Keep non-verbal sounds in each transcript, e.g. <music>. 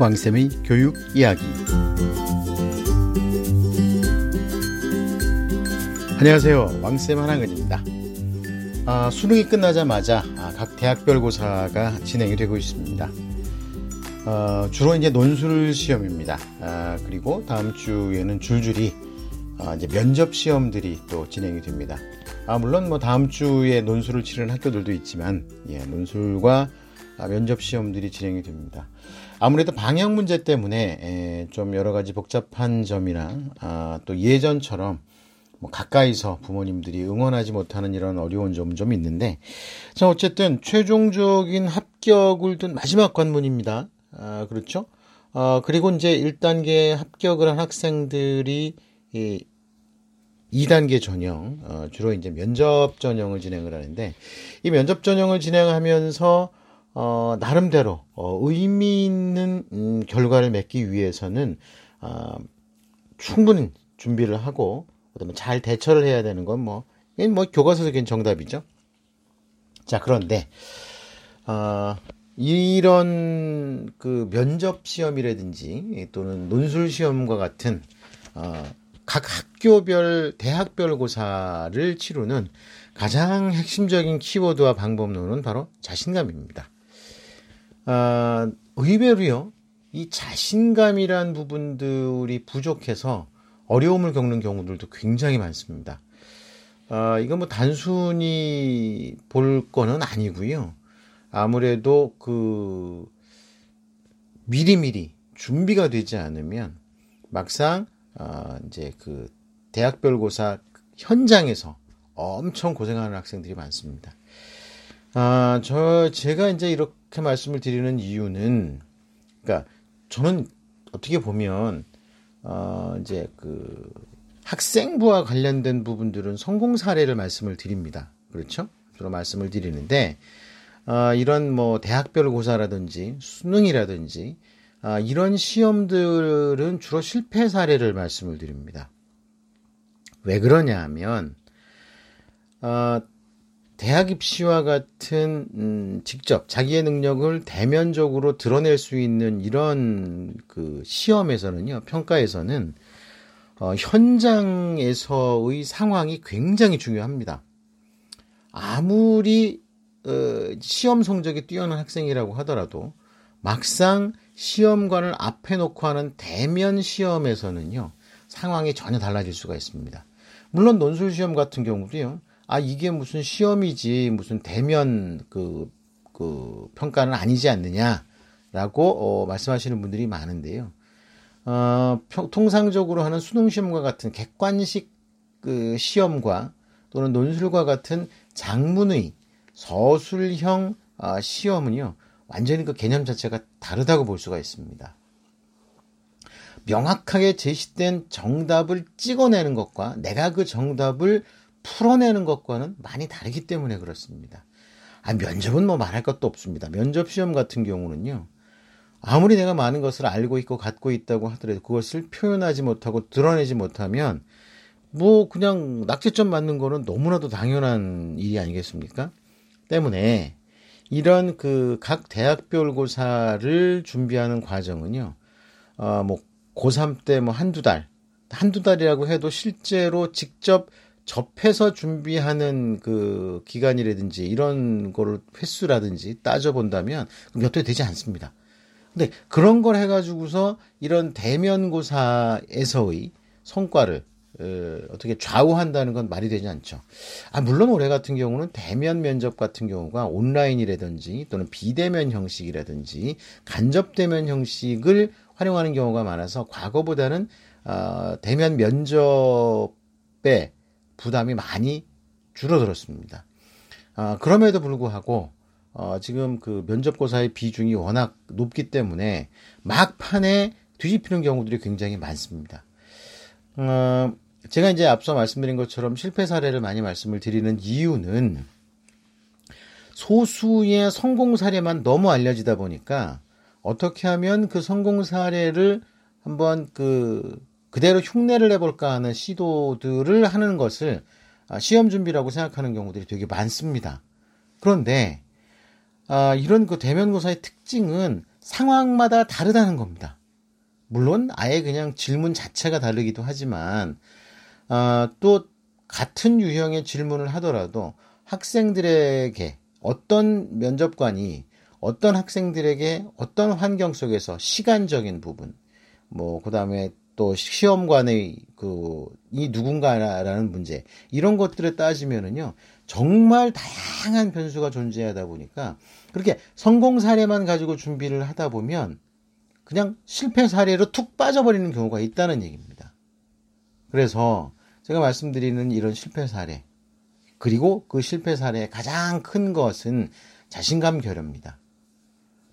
왕쌤의 교육 이야기. 안녕하세요. 왕쌤 한한근입니다. 아, 수능이 끝나자마자 아, 각 대학별 고사가 진행이 되고 있습니다. 어, 주로 이제 논술 시험입니다. 아, 그리고 다음 주에는 줄줄이 아, 이제 면접 시험들이 또 진행이 됩니다. 아, 물론 뭐 다음 주에 논술을 치르는 학교들도 있지만, 예, 논술과 아, 면접 시험들이 진행이 됩니다. 아무래도 방향 문제 때문에 에, 좀 여러 가지 복잡한 점이나 아, 또 예전처럼 뭐 가까이서 부모님들이 응원하지 못하는 이런 어려운 점은 좀 있는데 자 어쨌든 최종적인 합격을 둔 마지막 관문입니다. 아, 그렇죠? 아, 그리고 이제 1단계 합격을 한 학생들이 이 2단계 전형, 어, 주로 이제 면접 전형을 진행을 하는데, 이 면접 전형을 진행하면서, 어, 나름대로, 어, 의미 있는, 음, 결과를 맺기 위해서는, 어, 충분히 준비를 하고, 그다음에 잘 대처를 해야 되는 건 뭐, 뭐, 교과서적인 정답이죠. 자, 그런데, 어, 이런 그 면접 시험이라든지 또는 논술 시험과 같은 어, 각 학교별 대학별 고사를 치르는 가장 핵심적인 키워드와 방법론은 바로 자신감입니다. 아, 의외로요, 이 자신감이란 부분들이 부족해서 어려움을 겪는 경우들도 굉장히 많습니다. 아, 이건 뭐 단순히 볼 거는 아니고요. 아무래도 그 미리미리 준비가 되지 않으면 막상 어, 이제 그 대학별고사 현장에서 엄청 고생하는 학생들이 많습니다. 아, 저, 제가 이제 이렇게 말씀을 드리는 이유는, 그니까, 저는 어떻게 보면, 어, 이제 그, 학생부와 관련된 부분들은 성공 사례를 말씀을 드립니다. 그렇죠? 주로 말씀을 드리는데, 어, 이런 뭐, 대학별 고사라든지, 수능이라든지, 아, 이런 시험들은 주로 실패 사례를 말씀을 드립니다. 왜 그러냐 하면, 어, 대학 입시와 같은, 음, 직접 자기의 능력을 대면적으로 드러낼 수 있는 이런 그 시험에서는요, 평가에서는, 어, 현장에서의 상황이 굉장히 중요합니다. 아무리, 어, 시험 성적이 뛰어난 학생이라고 하더라도, 막상 시험관을 앞에 놓고 하는 대면 시험에서는요, 상황이 전혀 달라질 수가 있습니다. 물론 논술 시험 같은 경우도요, 아, 이게 무슨 시험이지, 무슨 대면 그, 그 평가는 아니지 않느냐라고 어, 말씀하시는 분들이 많은데요. 어, 평, 통상적으로 하는 수능 시험과 같은 객관식 그 시험과 또는 논술과 같은 장문의 서술형 어, 시험은요, 완전히 그 개념 자체가 다르다고 볼 수가 있습니다. 명확하게 제시된 정답을 찍어내는 것과 내가 그 정답을 풀어내는 것과는 많이 다르기 때문에 그렇습니다. 아, 면접은 뭐 말할 것도 없습니다. 면접 시험 같은 경우는요. 아무리 내가 많은 것을 알고 있고 갖고 있다고 하더라도 그것을 표현하지 못하고 드러내지 못하면 뭐 그냥 낙제점 맞는 거는 너무나도 당연한 일이 아니겠습니까? 때문에 이런 그 각 대학별고사를 준비하는 과정은요, 어, 뭐, 고3 때 뭐 한두 달, 한두 달이라고 해도 실제로 직접 접해서 준비하는 그 기간이라든지 이런 거를 횟수라든지 따져본다면 몇 회 되지 않습니다. 근데 그런 걸 해가지고서 이런 대면고사에서의 성과를 어, 떻게 좌우한다는 건 말이 되지 않죠. 아, 물론 올해 같은 경우는 대면 면접 같은 경우가 온라인이라든지 또는 비대면 형식이라든지 간접 대면 형식을 활용하는 경우가 많아서 과거보다는 어, 대면 면접에 부담이 많이 줄어들었습니다. 어, 그럼에도 불구하고 어, 지금 그 면접고사의 비중이 워낙 높기 때문에 막판에 뒤집히는 경우들이 굉장히 많습니다. 어, 제가 이제 앞서 말씀드린 것처럼 실패 사례를 많이 말씀을 드리는 이유는 소수의 성공 사례만 너무 알려지다 보니까 어떻게 하면 그 성공 사례를 한번 그 그대로 흉내를 내볼까 하는 시도들을 하는 것을 아, 시험 준비라고 생각하는 경우들이 되게 많습니다. 그런데 아, 이런 그 대면고사의 특징은 상황마다 다르다는 겁니다. 물론 아예 그냥 질문 자체가 다르기도 하지만 어, 또 같은 유형의 질문을 하더라도 학생들에게 어떤 면접관이 어떤 학생들에게 어떤 환경 속에서 시간적인 부분, 뭐, 그 다음에 또 시험관의 그, 이 누군가라는 문제, 이런 것들을 따지면은요, 정말 다양한 변수가 존재하다 보니까, 그렇게 성공 사례만 가지고 준비를 하다 보면, 그냥 실패 사례로 툭 빠져버리는 경우가 있다는 얘기입니다. 그래서 제가 말씀드리는 이런 실패 사례, 그리고 그 실패 사례의 가장 큰 것은 자신감 결여입니다.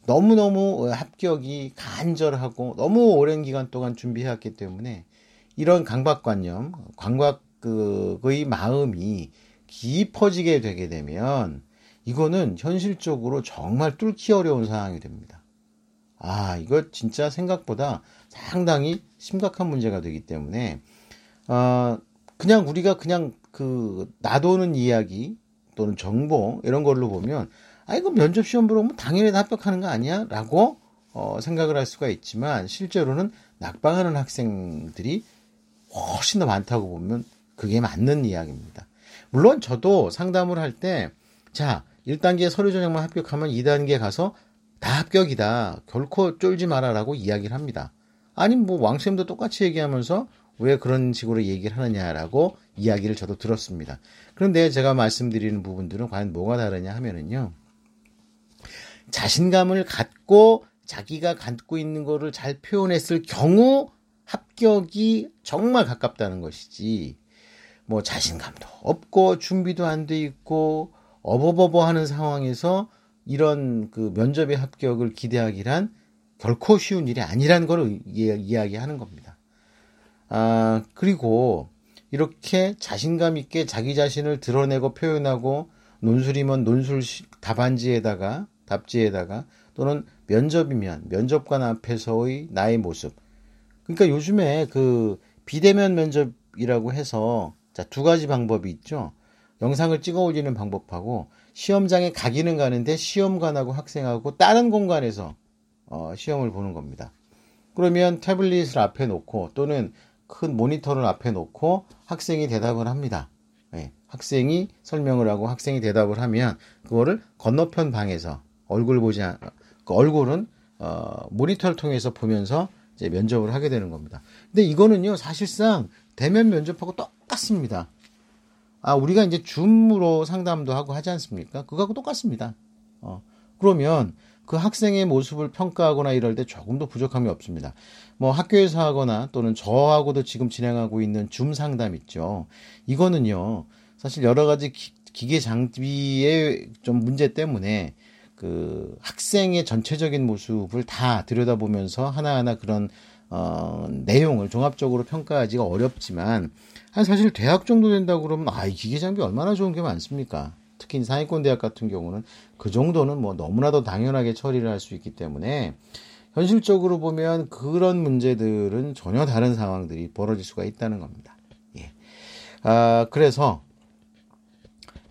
너무너무 합격이 간절하고 너무 오랜 기간 동안 준비해왔기 때문에 이런 강박관념, 광각의 마음이 깊어지게 되게 되면 이거는 현실적으로 정말 뚫기 어려운 상황이 됩니다. 아, 이거 진짜 생각보다 상당히 심각한 문제가 되기 때문에, 어, 그냥 우리가 그냥 그 놔도는 이야기 또는 정보 이런 걸로 보면, 아, 이거 면접 시험 보러 오면 당연히 합격하는 거 아니야? 라고 어, 생각을 할 수가 있지만, 실제로는 낙방하는 학생들이 훨씬 더 많다고 보면 그게 맞는 이야기입니다. 물론 저도 상담을 할 때, 자, 1단계 서류 전형만 합격하면 2단계 가서 다 합격이다. 결코 쫄지 마라라고 이야기를 합니다. 아니 뭐 왕쌤도 똑같이 얘기하면서 왜 그런 식으로 얘기를 하느냐라고 이야기를 저도 들었습니다. 그런데 제가 말씀드리는 부분들은 과연 뭐가 다르냐 하면은요. 자신감을 갖고 자기가 갖고 있는 거를 잘 표현했을 경우 합격이 정말 가깝다는 것이지. 뭐 자신감도 없고 준비도 안 돼 있고 어버버버 하는 상황에서 이런 그 면접의 합격을 기대하기란 결코 쉬운 일이 아니라는 걸 이야기하는 겁니다. 아, 그리고 이렇게 자신감 있게 자기 자신을 드러내고 표현하고 논술이면 논술 답안지에다가 답지에다가 또는 면접이면 면접관 앞에서의 나의 모습. 그러니까 요즘에 그 비대면 면접이라고 해서 자, 두 가지 방법이 있죠. 영상을 찍어 올리는 방법하고 시험장에 가기는 가는데 시험관하고 학생하고 다른 공간에서 어, 시험을 보는 겁니다. 그러면 태블릿을 앞에 놓고 또는 큰 모니터를 앞에 놓고 학생이 대답을 합니다. 네, 학생이 설명을 하고 학생이 대답을 하면 그거를 건너편 방에서 얼굴 보지 않, 그 얼굴은 어, 모니터를 통해서 보면서 이제 면접을 하게 되는 겁니다. 근데 이거는요 사실상 대면 면접하고 똑같습니다. 아, 우리가 이제 줌으로 상담도 하고 하지 않습니까? 그거하고 똑같습니다. 어, 그러면 그 학생의 모습을 평가하거나 이럴 때 조금도 부족함이 없습니다. 뭐 학교에서 하거나 또는 저하고도 지금 진행하고 있는 줌 상담 있죠. 이거는요, 사실 여러 가지 기, 기계 장비의 좀 문제 때문에 그 학생의 전체적인 모습을 다 들여다보면서 하나하나 그런 어, 내용을 종합적으로 평가하기가 어렵지만 한 사실 대학 정도 된다고 그러면 아, 이 기계 장비 얼마나 좋은 게 많습니까? 특히 상위권 대학 같은 경우는 그 정도는 뭐 너무나도 당연하게 처리를 할 수 있기 때문에 현실적으로 보면 그런 문제들은 전혀 다른 상황들이 벌어질 수가 있다는 겁니다. 예. 아, 그래서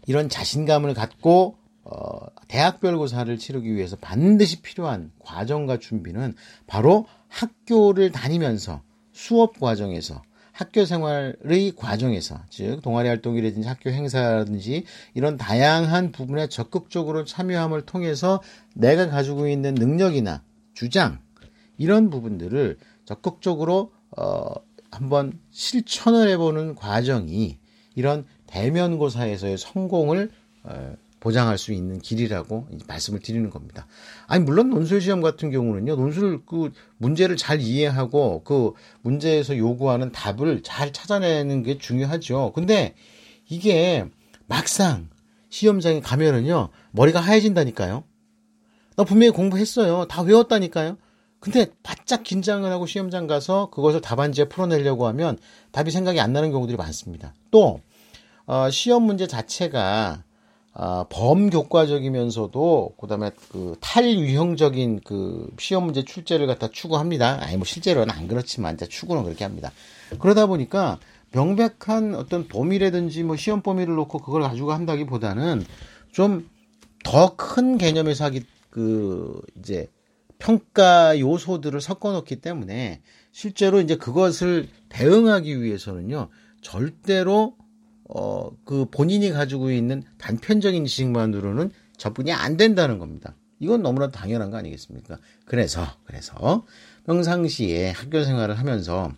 이런 자신감을 갖고 어, 대학별고사를 치르기 위해서 반드시 필요한 과정과 준비는 바로 학교를 다니면서 수업 과정에서 학교 생활의 과정에서 즉 동아리 활동이라든지 학교 행사라든지 이런 다양한 부분에 적극적으로 참여함을 통해서 내가 가지고 있는 능력이나 주장 이런 부분들을 적극적으로 어 한번 실천을 해보는 과정이 이런 대면고사에서의 성공을 어, 보장할 수 있는 길이라고 말씀을 드리는 겁니다. 아니 물론 논술 시험 같은 경우는요. 논술 그 문제를 잘 이해하고 그 문제에서 요구하는 답을 잘 찾아내는 게 중요하죠. 근데 이게 막상 시험장에 가면은요. 머리가 하얘진다니까요. 나 분명히 공부했어요. 다 외웠다니까요. 근데 바짝 긴장을 하고 시험장 가서 그것을 답안지에 풀어내려고 하면 답이 생각이 안 나는 경우들이 많습니다. 또 어, 시험 문제 자체가 아, 범교과적이면서도 그다음에 그 탈유형적인 그 시험 문제 출제를 갖다 추구합니다. 아니 뭐 실제로는 안 그렇지만 이제 추구는 그렇게 합니다. 그러다 보니까 명백한 어떤 범위라든지 뭐 시험 범위를 놓고 그걸 가지고 한다기보다는 좀 더 큰 개념에서 하기 그 이제 평가 요소들을 섞어 놓기 때문에 실제로 이제 그것을 대응하기 위해서는요, 절대로 어, 그 본인이 가지고 있는 단편적인 지식만으로는 접근이 안 된다는 겁니다. 이건 너무나 당연한 거 아니겠습니까? 그래서, 그래서 평상시에 학교 생활을 하면서,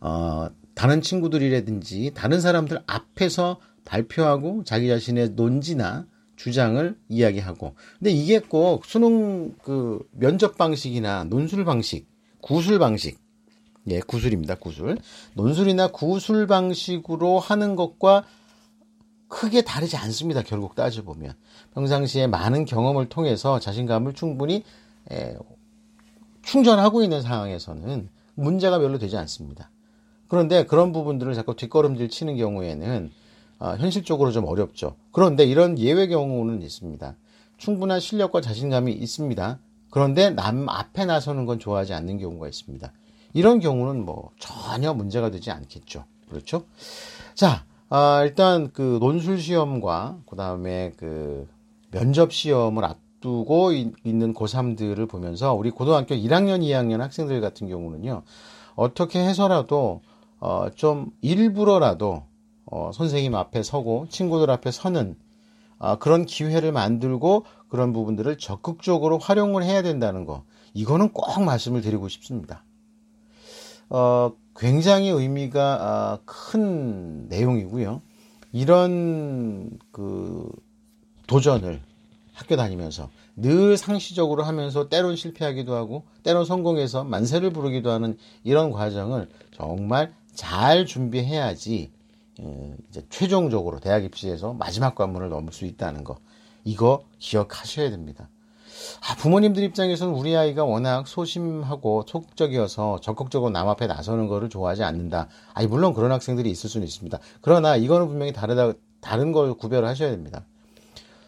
어, 다른 친구들이라든지 다른 사람들 앞에서 발표하고 자기 자신의 논지나 주장을 이야기하고. 근데 이게 꼭 수능 그 면접 방식이나 논술 방식, 구술 방식, 예, 구술입니다. 구술. 논술이나 구술 방식으로 하는 것과 크게 다르지 않습니다. 결국 따져보면. 평상시에 많은 경험을 통해서 자신감을 충분히 에, 충전하고 있는 상황에서는 문제가 별로 되지 않습니다. 그런데 그런 부분들을 자꾸 뒷걸음질 치는 경우에는 어, 현실적으로 좀 어렵죠. 그런데 이런 예외 경우는 있습니다. 충분한 실력과 자신감이 있습니다. 그런데 남 앞에 나서는 건 좋아하지 않는 경우가 있습니다. 이런 경우는 뭐 전혀 문제가 되지 않겠죠. 그렇죠? 자, 아, 일단 그 논술 시험과 그 다음에 그 면접 시험을 앞두고 있는 고3들을 보면서 우리 고등학교 1학년, 2학년 학생들 같은 경우는요, 어떻게 해서라도 어, 좀 일부러라도 어, 선생님 앞에 서고 친구들 앞에 서는 어, 그런 기회를 만들고 그런 부분들을 적극적으로 활용을 해야 된다는 거. 이거는 꼭 말씀을 드리고 싶습니다. 어, 굉장히 의미가 아, 큰 내용이고요. 이런 그 도전을 학교 다니면서 늘 상시적으로 하면서 때론 실패하기도 하고 때론 성공해서 만세를 부르기도 하는 이런 과정을 정말 잘 준비해야지 어, 이제 최종적으로 대학 입시에서 마지막 관문을 넘을 수 있다는 거 이거 기억하셔야 됩니다. 아, 부모님들 입장에서는 우리 아이가 워낙 소심하고 소극적이어서 적극적으로 남 앞에 나서는 것을 좋아하지 않는다. 아니, 물론 그런 학생들이 있을 수는 있습니다. 그러나 이거는 분명히 다르다, 다른 걸 구별을 하셔야 됩니다.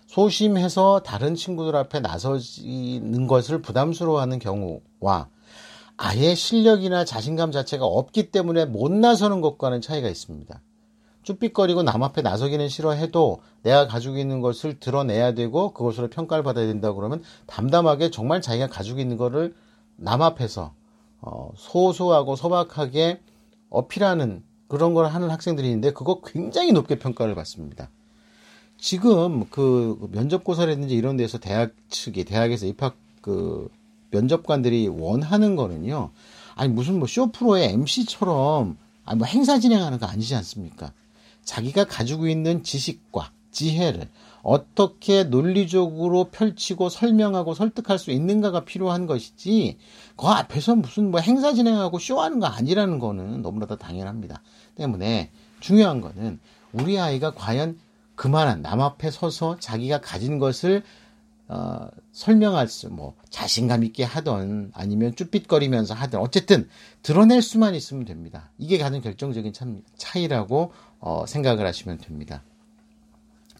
소심해서 다른 친구들 앞에 나서는 것을 부담스러워하는 경우와 아예 실력이나 자신감 자체가 없기 때문에 못 나서는 것과는 차이가 있습니다. 쭈삣거리고 남 앞에 나서기는 싫어해도 내가 가지고 있는 것을 드러내야 되고 그것으로 평가를 받아야 된다 그러면 담담하게 정말 자기가 가지고 있는 것을 남 앞에서 어, 소소하고 소박하게 어필하는 그런 걸 하는 학생들이 있는데 그거 굉장히 높게 평가를 받습니다. 지금 그 면접고사라든지 이런 데서 대학 측이 대학에서 입학 그 면접관들이 원하는 거는요. 아니 무슨 뭐 쇼프로의 MC처럼 아니 뭐 행사 진행하는 거 아니지 않습니까? 자기가 가지고 있는 지식과 지혜를 어떻게 논리적으로 펼치고 설명하고 설득할 수 있는가가 필요한 것이지 그 앞에서 무슨 뭐 행사 진행하고 쇼하는 거 아니라는 거는 너무나도 당연합니다. 때문에 중요한 거는 우리 아이가 과연 그만한 남 앞에 서서 자기가 가진 것을 어, 설명할 수, 뭐, 자신감 있게 하던, 아니면 쭈삣거리면서 하던, 어쨌든 드러낼 수만 있으면 됩니다. 이게 가장 결정적인 참, 차이라고 어, 생각을 하시면 됩니다.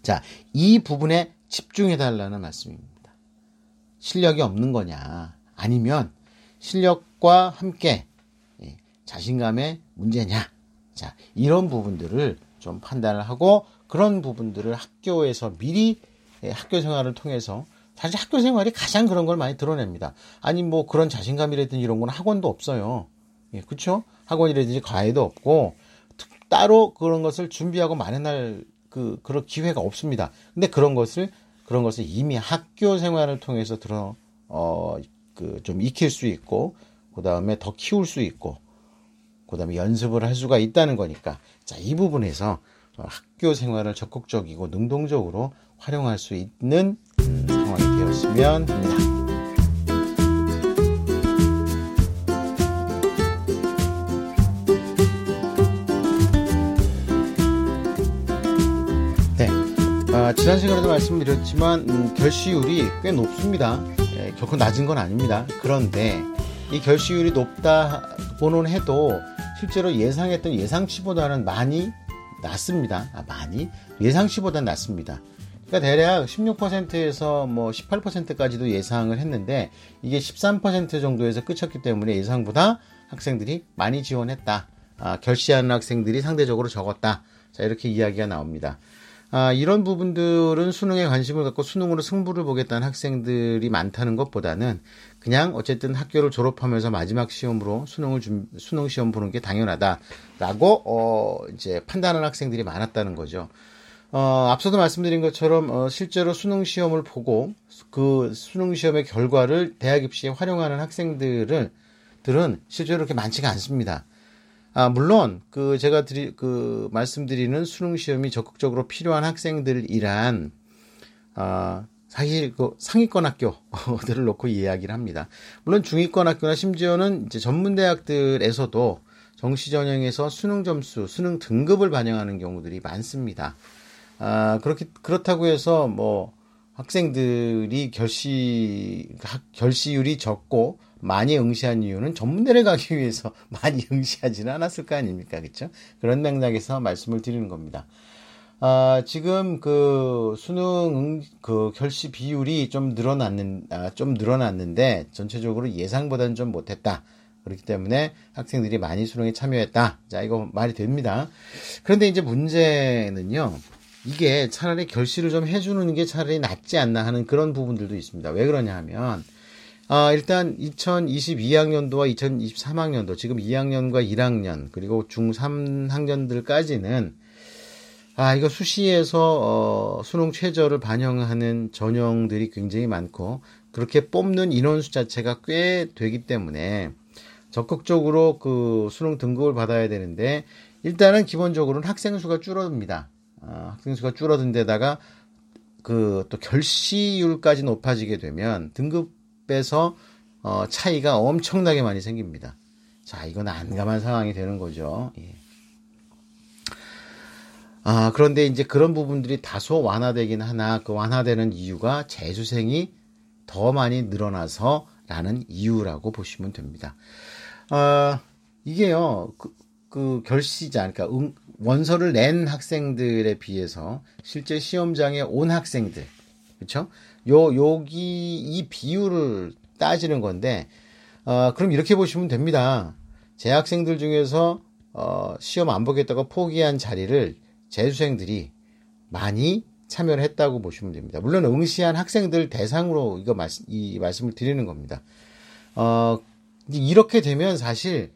자, 이 부분에 집중해 달라는 말씀입니다. 실력이 없는 거냐, 아니면 실력과 함께 예, 자신감의 문제냐, 자, 이런 부분들을 좀 판단을 하고 그런 부분들을 학교에서 미리 예, 학교 생활을 통해서 사실 학교 생활이 가장 그런 걸 많이 드러냅니다. 아니 뭐 그런 자신감이라든지 이런 건 학원도 없어요. 예, 그렇죠? 학원이라든지 과외도 없고 따로 그런 것을 준비하고 마련할 그 그런 기회가 없습니다. 근데 그런 것을 그런 것을 이미 학교 생활을 통해서 들어 어 그 좀 익힐 수 있고 그 다음에 더 키울 수 있고 그 다음에 연습을 할 수가 있다는 거니까 자, 이 부분에서 학교 생활을 적극적이고 능동적으로 활용할 수 있는 음, 상황이 되었으면 합니다. 아, 지난 시간에도 말씀드렸지만 음, 결시율이 꽤 높습니다. 예, 결코 낮은 건 아닙니다. 그런데 이 결시율이 높다고는 해도 실제로 예상했던 예상치보다는 많이 낮습니다. 아, 많이 예상치보다는 낮습니다. 그러니까 대략 16%에서 뭐 18%까지도 예상을 했는데 이게 13% 정도에서 끝쳤기 때문에 예상보다 학생들이 많이 지원했다. 아, 결시하는 학생들이 상대적으로 적었다. 자, 이렇게 이야기가 나옵니다. 아, 이런 부분들은 수능에 관심을 갖고 수능으로 승부를 보겠다는 학생들이 많다는 것보다는 그냥 어쨌든 학교를 졸업하면서 마지막 시험으로 수능을 준, 수능 시험 보는 게 당연하다라고 어 이제 판단하는 학생들이 많았다는 거죠. 어, 앞서도 말씀드린 것처럼 어, 실제로 수능 시험을 보고 그 수능 시험의 결과를 대학 입시에 활용하는 학생들을 들은 실제로 그렇게 많지가 않습니다. 아, 물론, 그, 제가 드리, 그, 말씀드리는 수능 시험이 적극적으로 필요한 학생들이란, 아, 사실 그 상위권 학교들을 놓고 이야기를 합니다. 물론 중위권 학교나 심지어는 이제 전문 대학들에서도 정시 전형에서 수능 점수, 수능 등급을 반영하는 경우들이 많습니다. 아, 그렇게, 그렇다고 해서 뭐 학생들이 결시, 결시율이 적고 많이 응시한 이유는 전문대를 가기 위해서 <laughs> 많이 응시하지는 않았을 거 아닙니까? 그쵸? 그런 맥락에서 말씀을 드리는 겁니다. 아, 지금 그 수능 그 결시 비율이 좀 늘어났는, 아, 좀 늘어났는데 전체적으로 예상보다는 좀 못했다. 그렇기 때문에 학생들이 많이 수능에 참여했다. 자, 이거 말이 됩니다. 그런데 이제 문제는요. 이게 차라리 결시를 좀 해주는 게 차라리 낫지 않나 하는 그런 부분들도 있습니다. 왜 그러냐 하면, 아, 일단 2022학년도와 2023학년도, 지금 2학년과 1학년, 그리고 중3 학년들까지는, 아, 이거 수시에서, 어, 수능 최저를 반영하는 전형들이 굉장히 많고, 그렇게 뽑는 인원수 자체가 꽤 되기 때문에, 적극적으로 그 수능 등급을 받아야 되는데, 일단은 기본적으로는 학생 수가 줄어듭니다. 어, 학생 수가 줄어든 데다가 그 또 결시율까지 높아지게 되면 등급 에서 어, 차이가 엄청나게 많이 생깁니다. 자, 이건 안감한 상황이 되는 거죠. 예. 아, 그런데 이제 그런 부분들이 다소 완화되긴 하나 그 완화되는 이유가 재수생이 더 많이 늘어나서라는 이유라고 보시면 됩니다. 아, 이게요, 그, 그 결시자, 그러니까 응, 원서를 낸 학생들에 비해서 실제 시험장에 온 학생들, 그렇죠? 요 여기 이 비율을 따지는 건데, 어, 그럼 이렇게 보시면 됩니다. 재학생들 중에서 어, 시험 안 보겠다고 포기한 자리를 재수생들이 많이 참여를 했다고 보시면 됩니다. 물론 응시한 학생들 대상으로 이거 말씀, 이 말씀을 드리는 겁니다. 어, 이렇게 되면 사실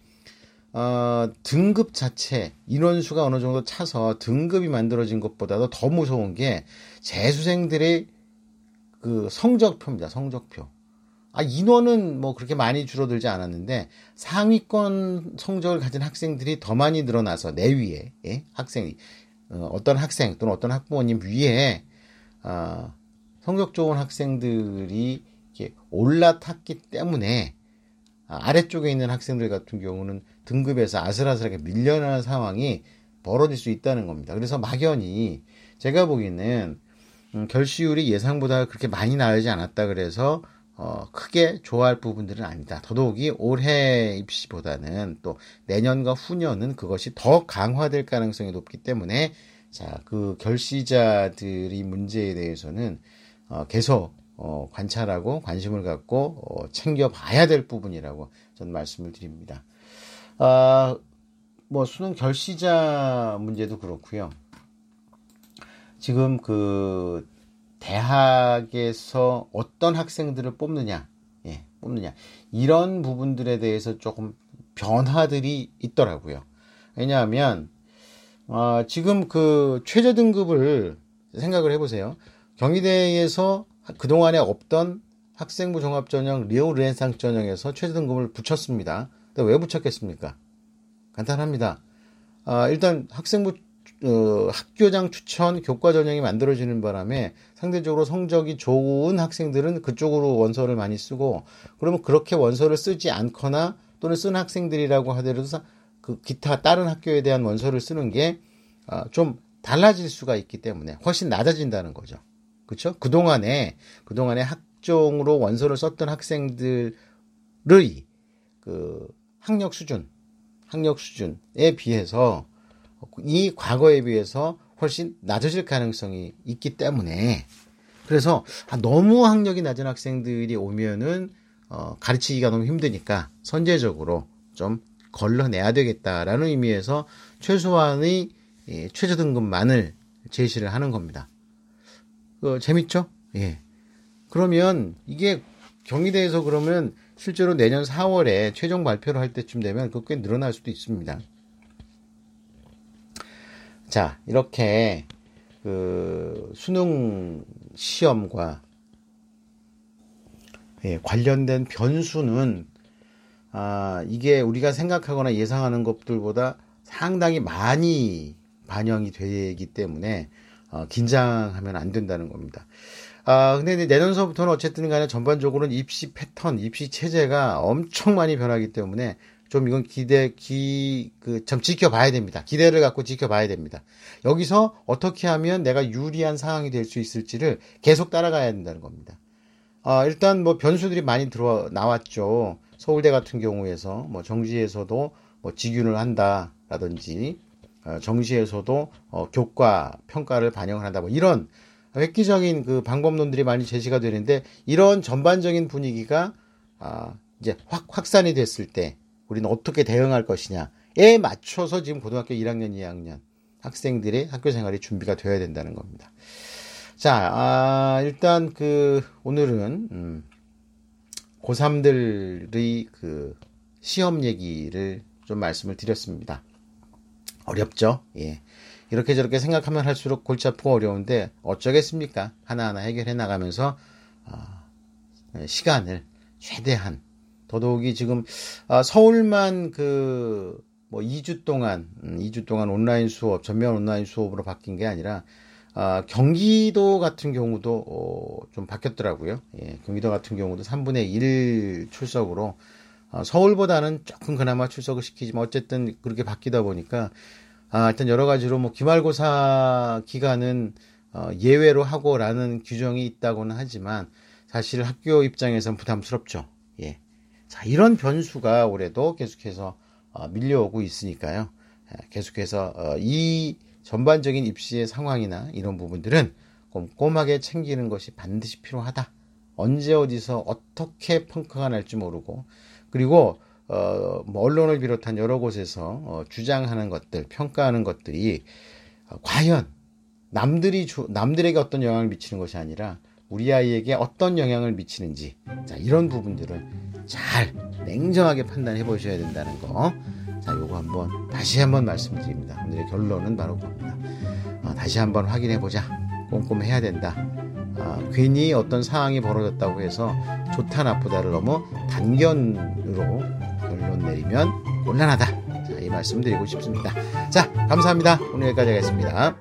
어, 등급 자체 인원수가 어느 정도 차서 등급이 만들어진 것보다도 더 무서운 게 재수생들의 그 성적표입니다. 성적표. 아, 인원은 뭐 그렇게 많이 줄어들지 않았는데 상위권 성적을 가진 학생들이 더 많이 늘어나서 내 위에 예? 학생이 어, 어떤 학생 또는 어떤 학부모님 위에 어, 성적 좋은 학생들이 이렇게 올라탔기 때문에 아, 아래쪽에 있는 학생들 같은 경우는 등급에서 아슬아슬하게 밀려나는 상황이 벌어질 수 있다는 겁니다. 그래서 막연히 제가 보기에는 음, 결시율이 예상보다 그렇게 많이 나오지 않았다 그래서 어, 크게 좋아할 부분들은 아니다. 더더욱이 올해 입시보다는 또 내년과 후년은 그것이 더 강화될 가능성이 높기 때문에 자, 그 결시자들이 문제에 대해서는 어, 계속 어, 관찰하고 관심을 갖고 어, 챙겨봐야 될 부분이라고 저는 말씀을 드립니다. 아, 뭐 수능 결시자 문제도 그렇고요. 지금 그 대학에서 어떤 학생들을 뽑느냐, 예, 뽑느냐 이런 부분들에 대해서 조금 변화들이 있더라고요. 왜냐하면 어, 지금 그 최저 등급을 생각을 해보세요. 경희대에서 그 동안에 없던 학생부 종합 전형 리오 르네상 전형에서 최저 등급을 붙였습니다. 왜 붙였겠습니까? 간단합니다. 아, 일단 학생부 어, 학교장 추천 교과 전형이 만들어지는 바람에 상대적으로 성적이 좋은 학생들은 그쪽으로 원서를 많이 쓰고 그러면 그렇게 원서를 쓰지 않거나 또는 쓴 학생들이라고 하더라도 그 기타 다른 학교에 대한 원서를 쓰는 게좀 아, 달라질 수가 있기 때문에 훨씬 낮아진다는 거죠. 그렇죠? 그동안에 그동안에 학종으로 원서를 썼던 학생들의 그 학력 수준, 학력 수준에 비해서 이 과거에 비해서 훨씬 낮아질 가능성이 있기 때문에 그래서 아, 너무 학력이 낮은 학생들이 오면은 어, 가르치기가 너무 힘드니까 선제적으로 좀 걸러내야 되겠다라는 의미에서 최소한의 예, 최저 등급만을 제시를 하는 겁니다. 어, 재밌죠? 예. 그러면 이게 경희대에서 그러면 실제로 내년 4월에 최종 발표를 할 때쯤 되면 그꽤 늘어날 수도 있습니다. 자, 이렇게 그 수능 시험과 예, 관련된 변수는 아, 이게 우리가 생각하거나 예상하는 것들보다 상당히 많이 반영이 되기 때문에 어, 긴장하면 안 된다는 겁니다. 아, 근데 내년서부터는 어쨌든 간에 전반적으로는 입시 패턴, 입시 체제가 엄청 많이 변하기 때문에 좀 이건 기대, 기, 그, 참 지켜봐야 됩니다. 기대를 갖고 지켜봐야 됩니다. 여기서 어떻게 하면 내가 유리한 상황이 될 수 있을지를 계속 따라가야 된다는 겁니다. 아, 일단 뭐 변수들이 많이 들어 나왔죠. 서울대 같은 경우에서 뭐 정시에서도 뭐 직윤을 한다라든지 어, 정시에서도 어, 교과 평가를 반영을 한다 뭐 이런 획기적인 그 방법론들이 많이 제시가 되는데 이런 전반적인 분위기가 아, 이제 확 확산이 됐을 때 우리는 어떻게 대응할 것이냐에 맞춰서 지금 고등학교 1학년, 2학년 학생들의 학교 생활이 준비가 되어야 된다는 겁니다. 자, 아, 일단 그 오늘은 음, 고3들의 그 시험 얘기를 좀 말씀을 드렸습니다. 어렵죠? 예. 이렇게 저렇게 생각하면 할수록 골치 아프고 어려운데 어쩌겠습니까? 하나하나 해결해 나가면서 어, 시간을 최대한 더더욱이 지금 아, 서울만 그 뭐 2주 동안 2주 음, 동안 온라인 수업 전면 온라인 수업으로 바뀐 게 아니라 아, 경기도 같은 경우도 어, 좀 바뀌었더라고요. 예, 경기도 같은 경우도 3분의 1 출석으로 어, 서울보다는 조금 그나마 출석을 시키지만 어쨌든 그렇게 바뀌다 보니까 아, 일단 여러 가지로 뭐 기말고사 기간은 어, 예외로 하고라는 규정이 있다고는 하지만 사실 학교 입장에선 부담스럽죠. 예. 자, 이런 변수가 올해도 계속해서 어, 밀려오고 있으니까요. 예, 계속해서 어, 이 전반적인 입시의 상황이나 이런 부분들은 꼼꼼하게 챙기는 것이 반드시 필요하다. 언제 어디서 어떻게 펑크가 날지 모르고 그리고 어, 뭐 언론을 비롯한 여러 곳에서 어, 주장하는 것들, 평가하는 것들이 어, 과연 남들이 주, 남들에게 어떤 영향을 미치는 것이 아니라 우리 아이에게 어떤 영향을 미치는지 자 이런 부분들을 잘 냉정하게 판단해 보셔야 된다는 거. 자 요거 한번 다시 한번 말씀드립니다. 오늘의 결론은 바로 그겁니다. 어, 다시 한번 확인해 보자. 꼼꼼해야 된다. 어, 괜히 어떤 상황이 벌어졌다고 해서 좋다 나쁘다를 너무 단견으로 결론 내리면 곤란하다. 자, 이 말씀 드리고 싶습니다. 자, 감사합니다. 오늘 여기까지 하겠습니다.